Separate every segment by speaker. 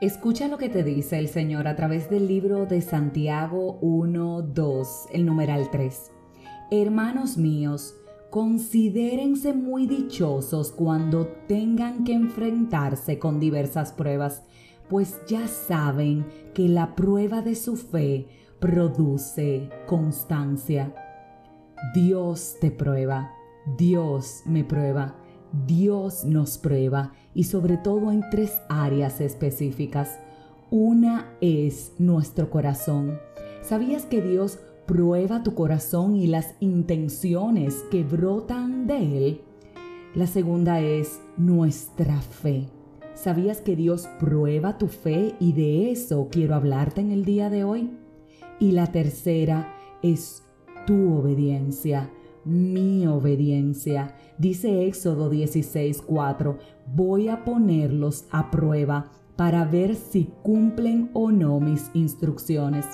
Speaker 1: Escucha lo que te dice el Señor a través del libro de Santiago 1, 2, el numeral 3. Hermanos míos, considérense muy dichosos cuando tengan que enfrentarse con diversas pruebas, pues ya saben que la prueba de su fe produce constancia. Dios te prueba, Dios me prueba. Dios nos prueba y sobre todo en tres áreas específicas. Una es nuestro corazón. ¿Sabías que Dios prueba tu corazón y las intenciones que brotan de él? La segunda es nuestra fe. ¿Sabías que Dios prueba tu fe y de eso quiero hablarte en el día de hoy? Y la tercera es tu obediencia mi obediencia. Dice Éxodo 16:4, voy a ponerlos a prueba para ver si cumplen o no mis instrucciones.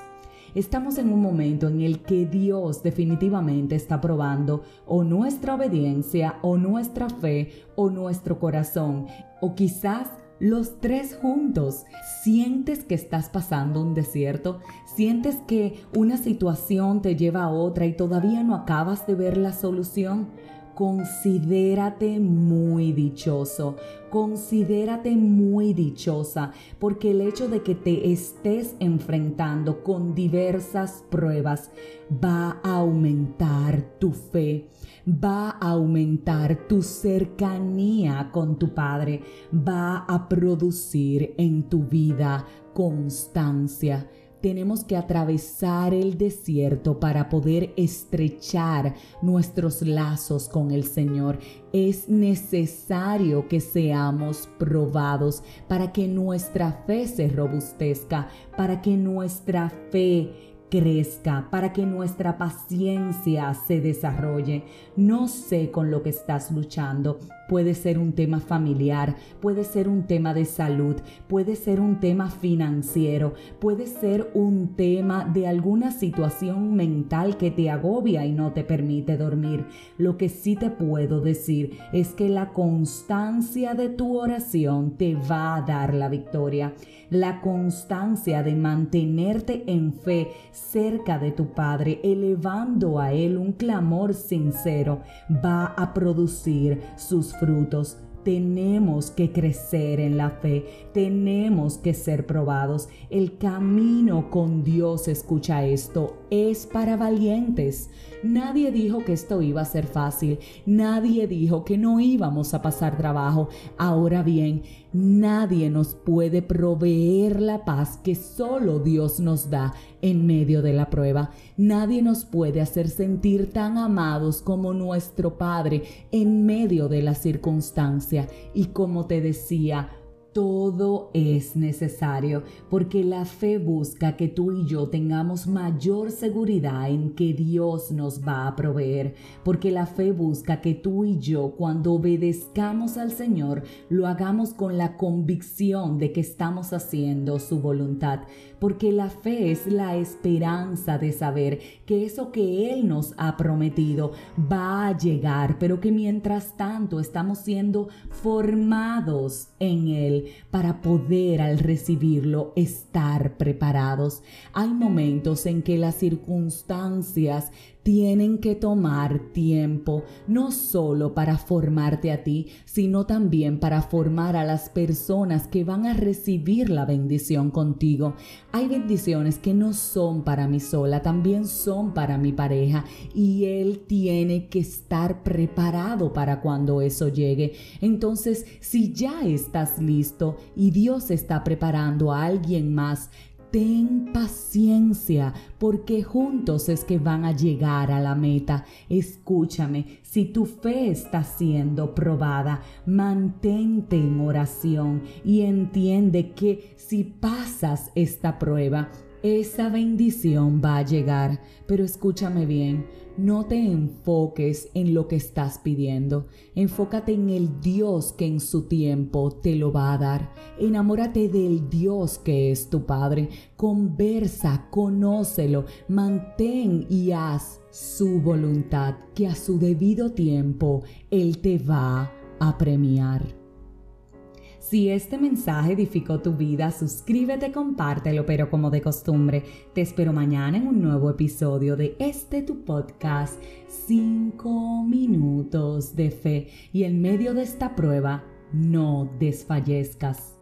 Speaker 1: Estamos en un momento en el que Dios definitivamente está probando o nuestra obediencia o nuestra fe o nuestro corazón o quizás los tres juntos. Sientes que estás pasando un desierto, sientes que una situación te lleva a otra y todavía no acabas de ver la solución. Considérate muy dichoso, considérate muy dichosa, porque el hecho de que te estés enfrentando con diversas pruebas va a aumentar tu fe, va a aumentar tu cercanía con tu Padre, va a producir en tu vida constancia tenemos que atravesar el desierto para poder estrechar nuestros lazos con el Señor. Es necesario que seamos probados para que nuestra fe se robustezca, para que nuestra fe crezca, para que nuestra paciencia se desarrolle. No sé con lo que estás luchando. Puede ser un tema familiar, puede ser un tema de salud, puede ser un tema financiero, puede ser un tema de alguna situación mental que te agobia y no te permite dormir. Lo que sí te puedo decir es que la constancia de tu oración te va a dar la victoria. La constancia de mantenerte en fe cerca de tu Padre, elevando a Él un clamor sincero, va a producir sus frutos. Tenemos que crecer en la fe, tenemos que ser probados. El camino con Dios, escucha esto, es para valientes. Nadie dijo que esto iba a ser fácil, nadie dijo que no íbamos a pasar trabajo. Ahora bien, nadie nos puede proveer la paz que solo Dios nos da en medio de la prueba. Nadie nos puede hacer sentir tan amados como nuestro Padre en medio de la Y como te decía, todo es necesario porque la fe busca que tú y yo tengamos mayor seguridad en que Dios nos va a proveer, porque la fe busca que tú y yo cuando obedezcamos al Señor lo hagamos con la convicción de que estamos haciendo su voluntad, porque la fe es la esperanza de saber que eso que Él nos ha prometido va a llegar, pero que mientras tanto estamos siendo formados en Para poder al recibirlo estar preparados. Hay momentos en que las circunstancias tienen que tomar tiempo, no solo para formarte a ti, sino también para formar a las personas que van a recibir la bendición contigo. Hay bendiciones que no son para mí sola, también son para mi pareja y él tiene que estar preparado para cuando eso llegue. Entonces, si ya estás listo y Dios está preparando a alguien más, Ten paciencia porque juntos es que van a llegar a la meta. Escúchame, si tu fe está siendo probada, mantente en oración y entiende que si pasas esta prueba, esa bendición va a llegar. Pero escúchame bien, no te enfoques en lo que estás pidiendo. Enfócate en el Dios que en su tiempo te lo va a dar. Enamórate del Dios que es tu Padre. Conversa, conócelo, mantén y haz su voluntad, que a su debido tiempo Él te va a premiar. Si este mensaje edificó tu vida, suscríbete, compártelo, pero como de costumbre, te espero mañana en un nuevo episodio de este tu podcast, 5 minutos de fe. Y en medio de esta prueba, no desfallezcas.